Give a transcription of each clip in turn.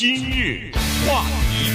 今日话题，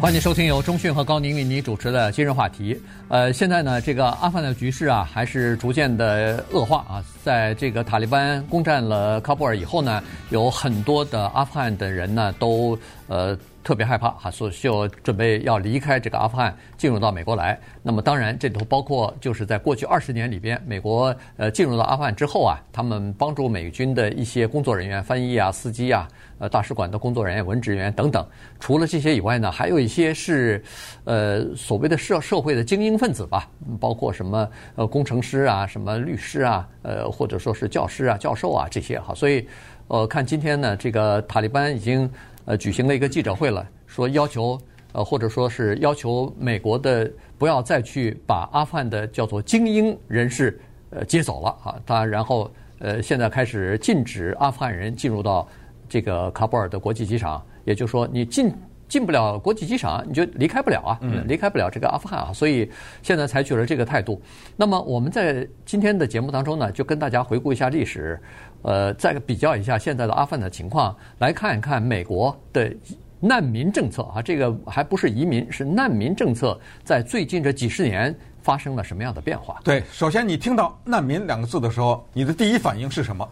欢迎收听由中讯和高宁为您主持的今日话题。呃，现在呢，这个阿富汗的局势啊，还是逐渐的恶化啊。在这个塔利班攻占了喀布尔以后呢，有很多的阿富汗的人呢，都呃。特别害怕哈，所以就准备要离开这个阿富汗，进入到美国来。那么当然，这里头包括就是在过去二十年里边，美国呃进入到阿富汗之后啊，他们帮助美军的一些工作人员、翻译啊、司机啊、呃大使馆的工作人员、文职人员等等。除了这些以外呢，还有一些是呃所谓的社社会的精英分子吧，包括什么呃工程师啊、什么律师啊、呃或者说是教师啊、教授啊这些哈。所以呃看今天呢，这个塔利班已经。呃，举行了一个记者会了，说要求呃，或者说是要求美国的不要再去把阿富汗的叫做精英人士呃接走了啊，他然后呃现在开始禁止阿富汗人进入到这个喀布尔的国际机场，也就是说你进进不了国际机场，你就离开不了啊，离开不了这个阿富汗啊，所以现在采取了这个态度。那么我们在今天的节目当中呢，就跟大家回顾一下历史。呃，再比较一下现在的阿富汗的情况，来看一看美国的难民政策啊，这个还不是移民，是难民政策，在最近这几十年发生了什么样的变化？对，首先你听到“难民”两个字的时候，你的第一反应是什么？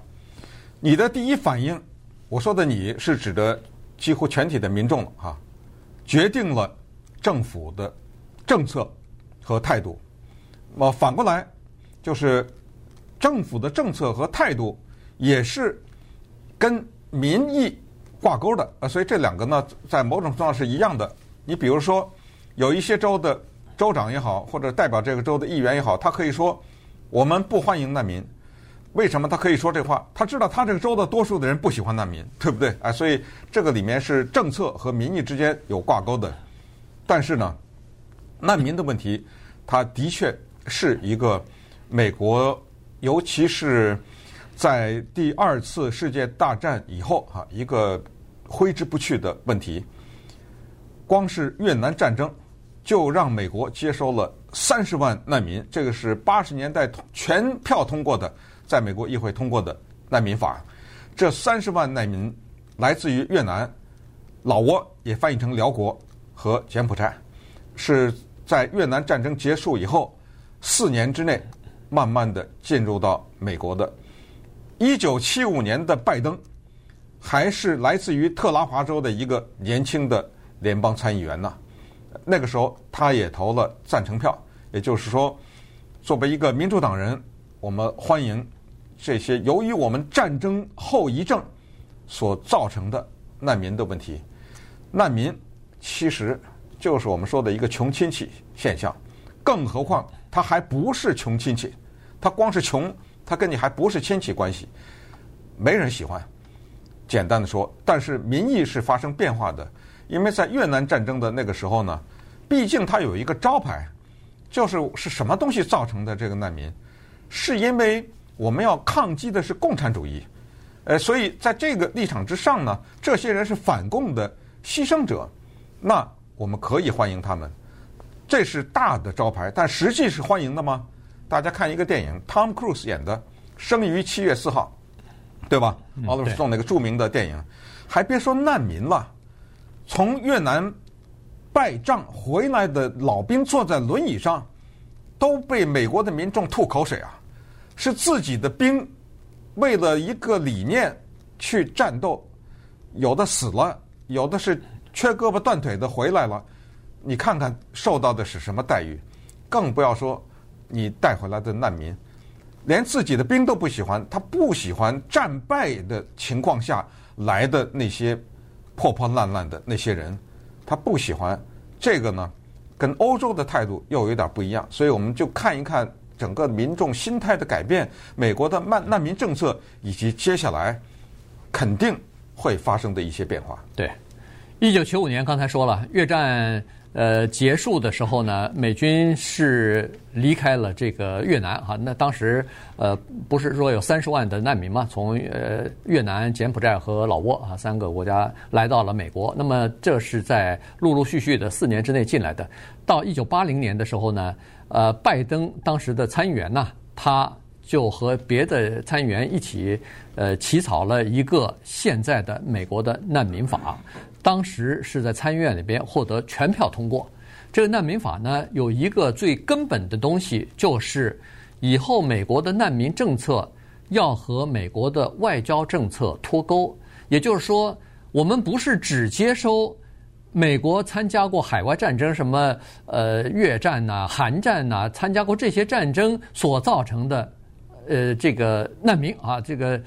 你的第一反应，我说的你是指的几乎全体的民众了哈，决定了政府的政策和态度。那么反过来，就是政府的政策和态度。也是跟民意挂钩的，呃，所以这两个呢，在某种程度上是一样的。你比如说，有一些州的州长也好，或者代表这个州的议员也好，他可以说我们不欢迎难民。为什么他可以说这话？他知道他这个州的多数的人不喜欢难民，对不对？哎，所以这个里面是政策和民意之间有挂钩的。但是呢，难民的问题，它的确是一个美国，尤其是。在第二次世界大战以后，哈，一个挥之不去的问题。光是越南战争，就让美国接收了三十万难民。这个是八十年代全票通过的，在美国议会通过的难民法。这三十万难民来自于越南、老挝，也翻译成寮国和柬埔寨，是在越南战争结束以后四年之内，慢慢的进入到美国的。一九七五年的拜登，还是来自于特拉华州的一个年轻的联邦参议员呢。那个时候，他也投了赞成票。也就是说，作为一个民主党人，我们欢迎这些由于我们战争后遗症所造成的难民的问题。难民其实就是我们说的一个穷亲戚现象，更何况他还不是穷亲戚，他光是穷。他跟你还不是亲戚关系，没人喜欢。简单的说，但是民意是发生变化的，因为在越南战争的那个时候呢，毕竟他有一个招牌，就是是什么东西造成的这个难民，是因为我们要抗击的是共产主义，呃，所以在这个立场之上呢，这些人是反共的牺牲者，那我们可以欢迎他们，这是大的招牌，但实际是欢迎的吗？大家看一个电影，Tom Cruise 演的《生于七月四号》，对吧？奥利弗·斯通那个著名的电影，还别说难民了，从越南败仗回来的老兵坐在轮椅上，都被美国的民众吐口水啊！是自己的兵为了一个理念去战斗，有的死了，有的是缺胳膊断腿的回来了。你看看受到的是什么待遇，更不要说。你带回来的难民，连自己的兵都不喜欢，他不喜欢战败的情况下来的那些破破烂烂的那些人，他不喜欢这个呢，跟欧洲的态度又有点不一样，所以我们就看一看整个民众心态的改变，美国的难难民政策以及接下来肯定会发生的一些变化。对，一九九五年刚才说了越战。呃，结束的时候呢，美军是离开了这个越南哈。那当时呃，不是说有三十万的难民嘛，从呃越南、柬埔寨和老挝啊三个国家来到了美国。那么这是在陆陆续续的四年之内进来的。到一九八零年的时候呢，呃，拜登当时的参议员呢，他就和别的参议员一起，呃，起草了一个现在的美国的难民法。当时是在参议院里边获得全票通过。这个难民法呢，有一个最根本的东西，就是以后美国的难民政策要和美国的外交政策脱钩。也就是说，我们不是只接收美国参加过海外战争，什么呃越战呐、韩战呐，参加过这些战争所造成的。呃，这个难民啊，这个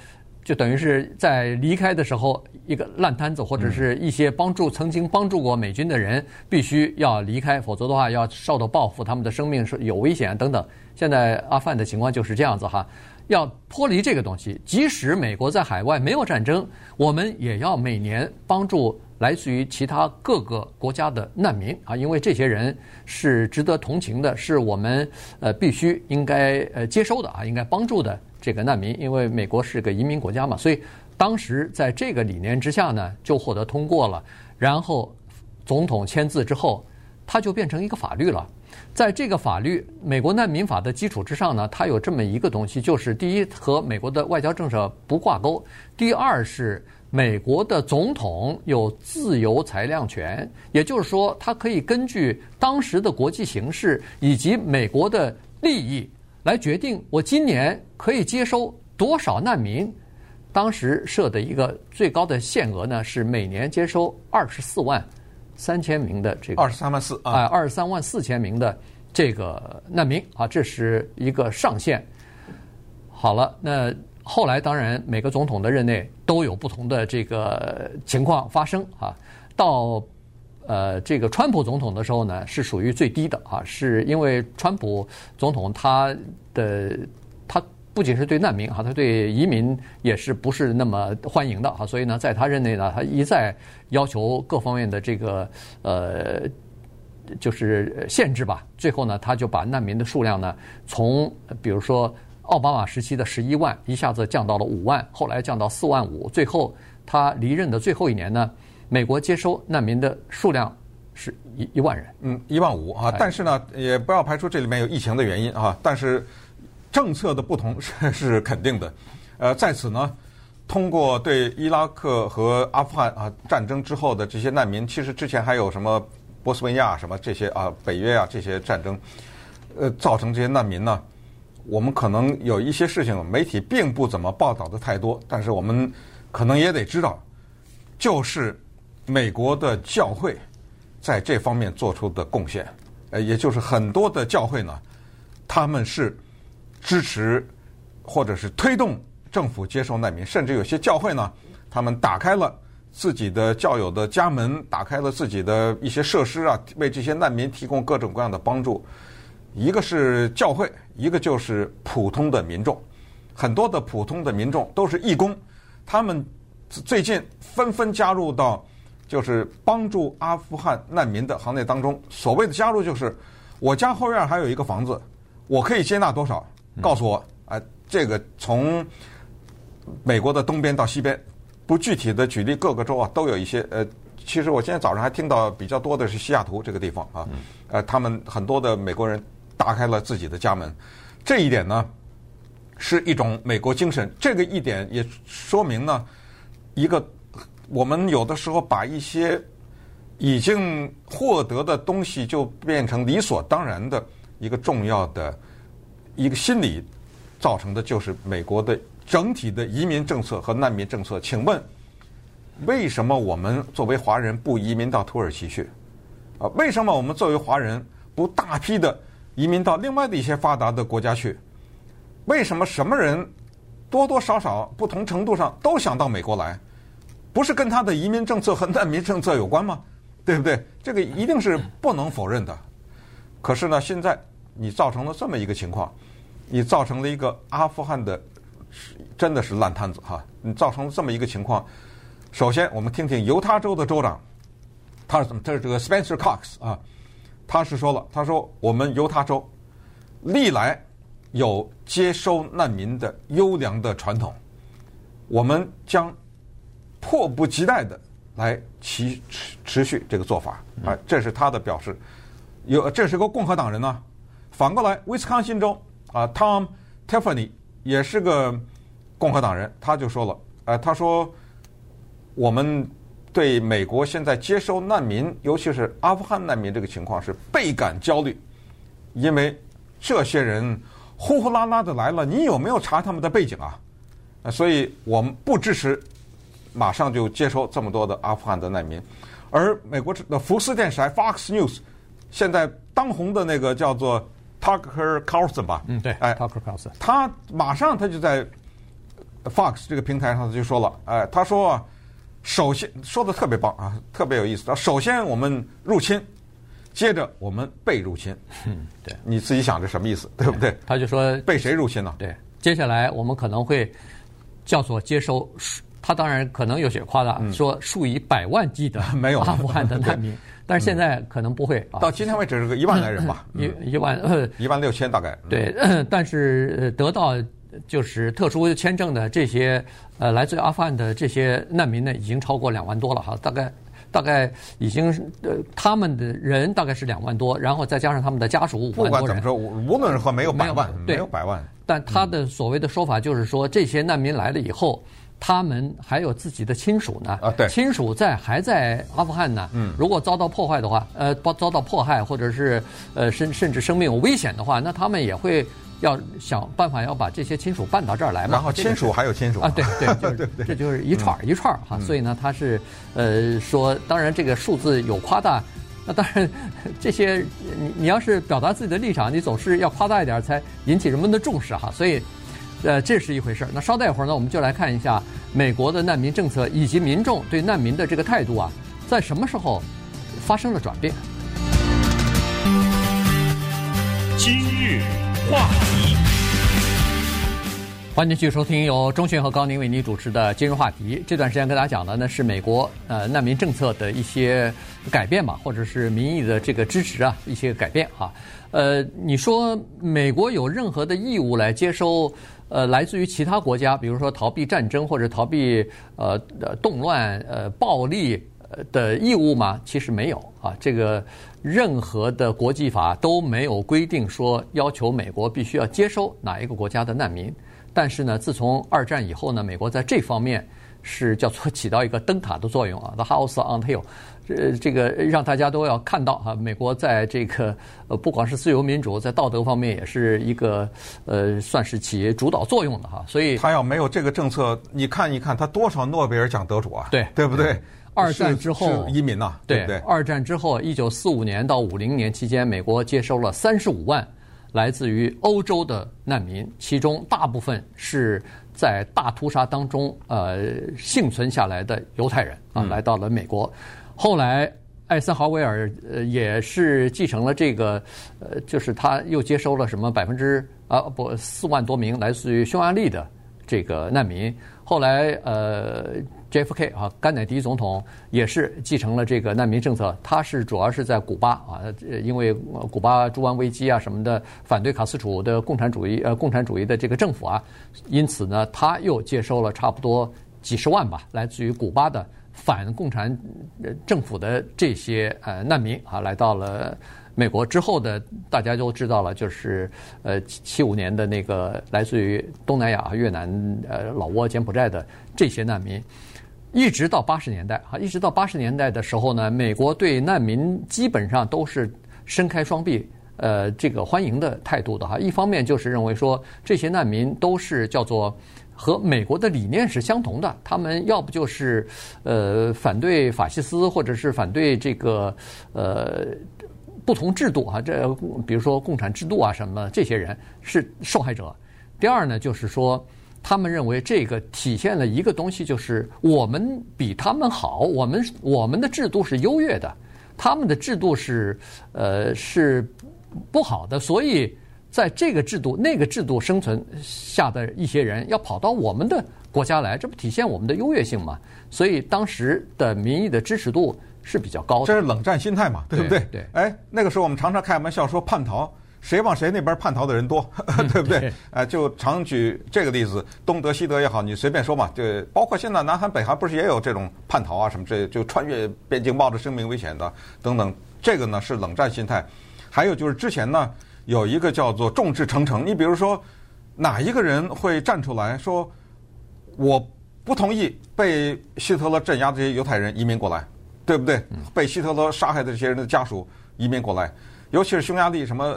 就等于是在离开的时候一个烂摊子，或者是一些帮助曾经帮助过美军的人必须要离开，否则的话要受到报复，他们的生命是有危险等等。现在阿富汗的情况就是这样子哈，要脱离这个东西，即使美国在海外没有战争，我们也要每年帮助。来自于其他各个国家的难民啊，因为这些人是值得同情的，是我们呃必须应该呃接收的啊，应该帮助的这个难民。因为美国是个移民国家嘛，所以当时在这个理念之下呢，就获得通过了。然后总统签字之后，它就变成一个法律了。在这个法律《美国难民法》的基础之上呢，它有这么一个东西，就是第一，和美国的外交政策不挂钩；第二是。美国的总统有自由裁量权，也就是说，他可以根据当时的国际形势以及美国的利益来决定，我今年可以接收多少难民。当时设的一个最高的限额呢，是每年接收二十四万三千名的这个二十三万四啊，二十三万四千名的这个难民啊，这是一个上限。好了，那。后来，当然每个总统的任内都有不同的这个情况发生啊。到呃这个川普总统的时候呢，是属于最低的啊，是因为川普总统他的他不仅是对难民哈，他对移民也是不是那么欢迎的哈，所以呢，在他任内呢，他一再要求各方面的这个呃就是限制吧。最后呢，他就把难民的数量呢，从比如说。奥巴马时期的十一万一下子降到了五万，后来降到四万五，最后他离任的最后一年呢，美国接收难民的数量是一一万人，嗯，一万五啊。但是呢，也不要排除这里面有疫情的原因啊。但是政策的不同是 是肯定的。呃，在此呢，通过对伊拉克和阿富汗啊战争之后的这些难民，其实之前还有什么波斯文亚什么这些啊，北约啊这些战争，呃，造成这些难民呢。我们可能有一些事情，媒体并不怎么报道的太多，但是我们可能也得知道，就是美国的教会在这方面做出的贡献，呃，也就是很多的教会呢，他们是支持或者是推动政府接受难民，甚至有些教会呢，他们打开了自己的教友的家门，打开了自己的一些设施啊，为这些难民提供各种各样的帮助。一个是教会，一个就是普通的民众，很多的普通的民众都是义工，他们最近纷纷加入到就是帮助阿富汗难民的行列当中。所谓的加入就是，我家后院还有一个房子，我可以接纳多少？告诉我，呃，这个从美国的东边到西边，不具体的举例，各个州啊都有一些。呃，其实我今天早上还听到比较多的是西雅图这个地方啊，呃，他们很多的美国人。打开了自己的家门，这一点呢，是一种美国精神。这个一点也说明呢，一个我们有的时候把一些已经获得的东西就变成理所当然的一个重要的一个心理造成的，就是美国的整体的移民政策和难民政策。请问，为什么我们作为华人不移民到土耳其去？啊，为什么我们作为华人不大批的？移民到另外的一些发达的国家去，为什么什么人多多少少不同程度上都想到美国来？不是跟他的移民政策和难民政策有关吗？对不对？这个一定是不能否认的。可是呢，现在你造成了这么一个情况，你造成了一个阿富汗的真的是烂摊子哈！你造成了这么一个情况。首先，我们听听犹他州的州长，他是怎么？他是这个 Spencer Cox 啊。他是说了，他说我们犹他州历来有接收难民的优良的传统，我们将迫不及待的来持持续这个做法啊，这是他的表示。有这是个共和党人呢。反过来，威斯康辛州啊，Tom Tiffany 也是个共和党人，他就说了，呃，他说我们对美国现在接收难民，尤其是阿富汗难民这个情况是倍感焦虑，因为这些人呼呼啦啦的来了，你有没有查他们的背景啊？呃，所以我们不支持马上就接收这么多的阿富汗的难民。而美国的福斯电视台 Fox News 现在当红的那个叫做 Tucker Carlson 吧，嗯，对，哎，Tucker Carlson，他马上他就在 Fox 这个平台上就说了，哎，他说啊，首先说的特别棒啊，特别有意思。首先我们入侵，接着我们被入侵。嗯，对，你自己想这什么意思，对不对？他就说被谁入侵呢？对，接下来我们可能会叫做接收。他当然可能有些夸大，嗯、说数以百万计的 没有阿富汗的难民，但是现在可能不会。嗯啊、到今天为止是个一万来人吧，一、嗯、一万一万六千大概。对，但是得到就是特殊签证的这些呃来自于阿富汗的这些难民呢，已经超过两万多了哈，大概大概已经呃他们的人大概是两万多，然后再加上他们的家属五万多人。不管怎么说，无论如何没有百万，没有百万。但他的所谓的说法就是说，这些难民来了以后。他们还有自己的亲属呢，啊，对，亲属在还在阿富汗呢。嗯，如果遭到破坏的话，呃，遭遭到迫害或者是呃甚甚至生命有危险的话，那他们也会要想办法要把这些亲属办到这儿来嘛。然后亲属还有亲属啊，对 对，对，这就是一串一串哈。所以呢，他是呃说，当然这个数字有夸大，那当然这些你你要是表达自己的立场，你总是要夸大一点才引起人们的重视哈。所以。呃，这是一回事儿。那稍待一会儿呢，我们就来看一下美国的难民政策以及民众对难民的这个态度啊，在什么时候发生了转变？今日话题，欢迎继续收听由钟迅和高宁为您主持的《今日话题》。这段时间跟大家讲的呢是美国呃难民政策的一些改变吧，或者是民意的这个支持啊一些改变哈。呃，你说美国有任何的义务来接收？呃，来自于其他国家，比如说逃避战争或者逃避呃动乱、呃暴力的义务吗？其实没有啊。这个任何的国际法都没有规定说要求美国必须要接收哪一个国家的难民。但是呢，自从二战以后呢，美国在这方面是叫做起到一个灯塔的作用啊，the house on hill。呃，这个让大家都要看到哈，美国在这个呃，不管是自由民主，在道德方面也是一个呃，算是起主导作用的哈。所以，他要没有这个政策，你看一看他多少诺贝尔奖得主啊？对，对不对？二战之后移民呐，对不对？二战之后，一九四五年到五零年期间，美国接收了三十五万来自于欧洲的难民，其中大部分是在大屠杀当中呃幸存下来的犹太人啊，来到了美国。后来，艾森豪威尔呃也是继承了这个，呃，就是他又接收了什么百分之啊不四万多名来自于匈牙利的这个难民。后来呃，JFK 啊，甘乃迪总统也是继承了这个难民政策。他是主要是在古巴啊，因为古巴猪瘟危机啊什么的，反对卡斯楚的共产主义呃共产主义的这个政府啊，因此呢，他又接收了差不多几十万吧，来自于古巴的。反共产政府的这些呃难民啊，来到了美国之后的，大家都知道了，就是呃七五年的那个来自于东南亚、越南、呃老挝、柬埔寨的这些难民，一直到八十年代啊，一直到八十年代的时候呢，美国对难民基本上都是伸开双臂，呃，这个欢迎的态度的哈。一方面就是认为说这些难民都是叫做。和美国的理念是相同的，他们要不就是呃反对法西斯，或者是反对这个呃不同制度啊，这比如说共产制度啊什么，这些人是受害者。第二呢，就是说他们认为这个体现了一个东西，就是我们比他们好，我们我们的制度是优越的，他们的制度是呃是不好的，所以。在这个制度、那个制度生存下的一些人，要跑到我们的国家来，这不体现我们的优越性吗？所以当时的民意的支持度是比较高的。这是冷战心态嘛，对不对？对。哎，那个时候我们常常开玩笑说叛逃，谁往谁那边叛逃的人多，对不对？哎，就常举这个例子，东德、西德也好，你随便说嘛。就包括现在南韩、北韩不是也有这种叛逃啊什么这就穿越边境冒着生命危险的等等。这个呢是冷战心态。还有就是之前呢。有一个叫做众志成城。你比如说，哪一个人会站出来说，我不同意被希特勒镇压的这些犹太人移民过来，对不对？被希特勒杀害的这些人的家属移民过来，尤其是匈牙利什么，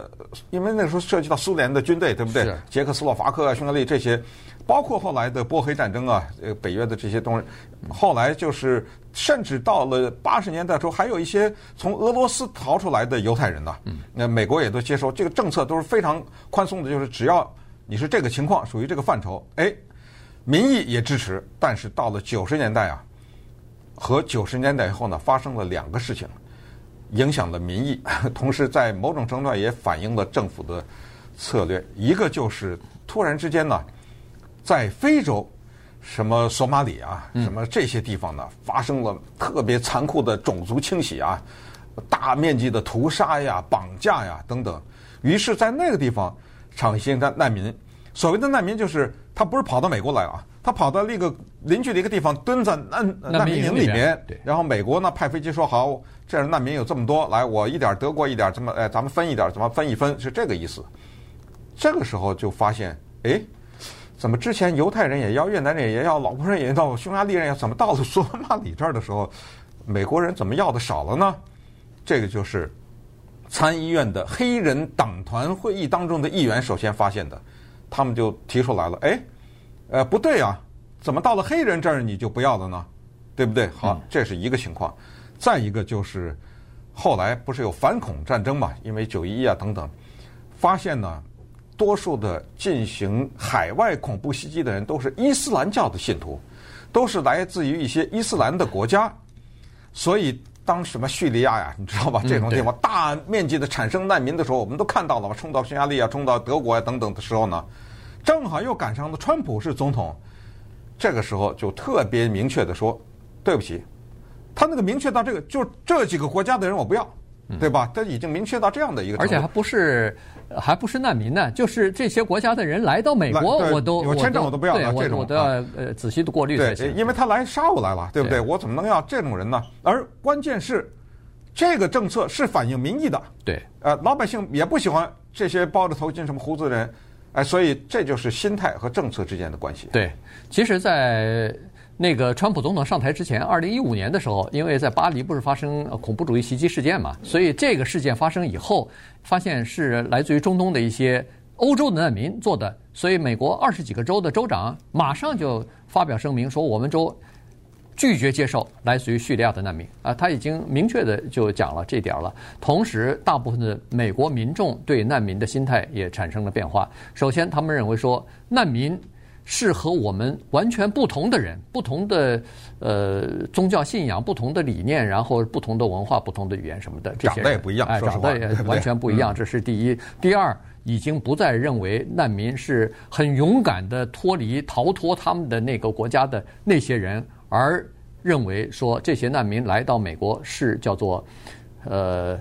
因为那个时候涉及到苏联的军队，对不对？捷克斯洛伐克啊，匈牙利这些，包括后来的波黑战争啊，呃，北约的这些东西，后来就是甚至到了八十年代时候，还有一些从俄罗斯逃出来的犹太人呢。那美国也都接受这个政策，都是非常宽松的，就是只要你是这个情况，属于这个范畴，哎。民意也支持，但是到了九十年代啊，和九十年代以后呢，发生了两个事情，影响了民意，同时在某种程度上也反映了政府的策略。一个就是突然之间呢，在非洲，什么索马里啊，什么这些地方呢，发生了特别残酷的种族清洗啊，大面积的屠杀呀、绑架呀等等。于是，在那个地方产生的难民，所谓的难民就是。他不是跑到美国来啊，他跑到那个邻居的一个地方蹲在难难民营里面，然后美国呢派飞机说好，这样难民有这么多，来我一点德国一点，怎么哎咱们分一点，怎么分一分是这个意思。这个时候就发现，哎，怎么之前犹太人也要，越南人也要，老挝人也要，匈牙利人也要，怎么到了索马里这儿的时候，美国人怎么要的少了呢？这个就是参议院的黑人党团会议当中的议员首先发现的。他们就提出来了，哎，呃，不对啊，怎么到了黑人这儿你就不要了呢？对不对？好，这是一个情况。再一个就是，后来不是有反恐战争嘛？因为九一一啊等等，发现呢，多数的进行海外恐怖袭击的人都是伊斯兰教的信徒，都是来自于一些伊斯兰的国家，所以。当什么叙利亚呀，你知道吧？这种地方大面积的产生难民的时候，我们都看到了嘛，冲到匈牙利啊，冲到德国啊等等的时候呢，正好又赶上了川普是总统，这个时候就特别明确的说，对不起，他那个明确到这个，就这几个国家的人我不要，对吧？他已经明确到这样的一个，而且还不是。还不是难民呢，就是这些国家的人来到美国，我都有签证我都不要了。这种我都要呃仔细的过滤才行。对，因为他来杀我来了，对不对？我怎么能要这种人呢？而关键是，这个政策是反映民意的。对，呃，老百姓也不喜欢这些包着头巾、什么胡子的人，哎，所以这就是心态和政策之间的关系。对，其实，在。那个川普总统上台之前，二零一五年的时候，因为在巴黎不是发生恐怖主义袭击事件嘛，所以这个事件发生以后，发现是来自于中东的一些欧洲的难民做的，所以美国二十几个州的州长马上就发表声明说，我们州拒绝接受来自于叙利亚的难民啊，他已经明确的就讲了这点了。同时，大部分的美国民众对难民的心态也产生了变化。首先，他们认为说难民。是和我们完全不同的人，不同的呃宗教信仰，不同的理念，然后不同的文化，不同的语言什么的，这些长得也不一样，哎，长得也完全不一样，这是第一。第二，已经不再认为难民是很勇敢的脱离、逃脱他们的那个国家的那些人，而认为说这些难民来到美国是叫做呃。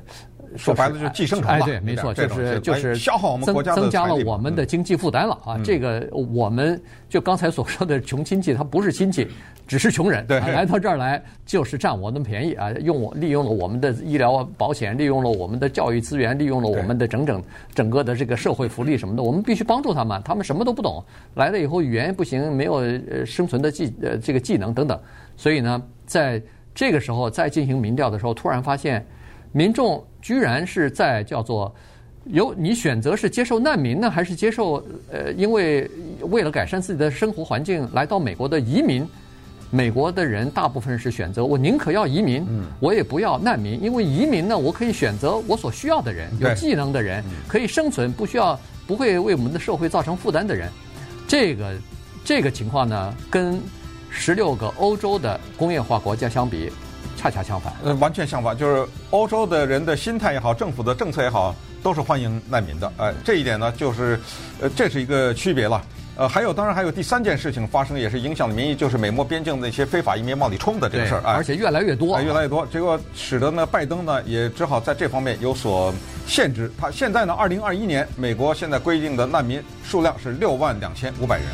说白了就是寄生虫吧，哎，对，没错，就是就是消耗我们国家增加了我们的经济负担了啊！这个我们就刚才所说的穷亲戚，他不是亲戚，只是穷人，对，来到这儿来就是占我们的便宜啊！用我利用了我们的医疗保险，利用了我们的教育资源，利用了我们的整整整个的这个社会福利什么的，我们必须帮助他们。他们什么都不懂，来了以后语言不行，没有呃生存的技呃这个技能等等，所以呢，在这个时候再进行民调的时候，突然发现。民众居然是在叫做有你选择是接受难民呢，还是接受呃，因为为了改善自己的生活环境来到美国的移民？美国的人大部分是选择我宁可要移民，我也不要难民，因为移民呢，我可以选择我所需要的人，有技能的人，可以生存，不需要不会为我们的社会造成负担的人。这个这个情况呢，跟十六个欧洲的工业化国家相比。恰恰相反，呃，完全相反，就是欧洲的人的心态也好，政府的政策也好，都是欢迎难民的，哎、呃，这一点呢，就是，呃，这是一个区别了，呃，还有，当然还有第三件事情发生，也是影响了民意，就是美墨边境的一些非法移民往里冲的这个事儿，而且越来越多，呃，越来越多，结果使得呢，拜登呢也只好在这方面有所限制。他现在呢，二零二一年美国现在规定的难民数量是六万两千五百人。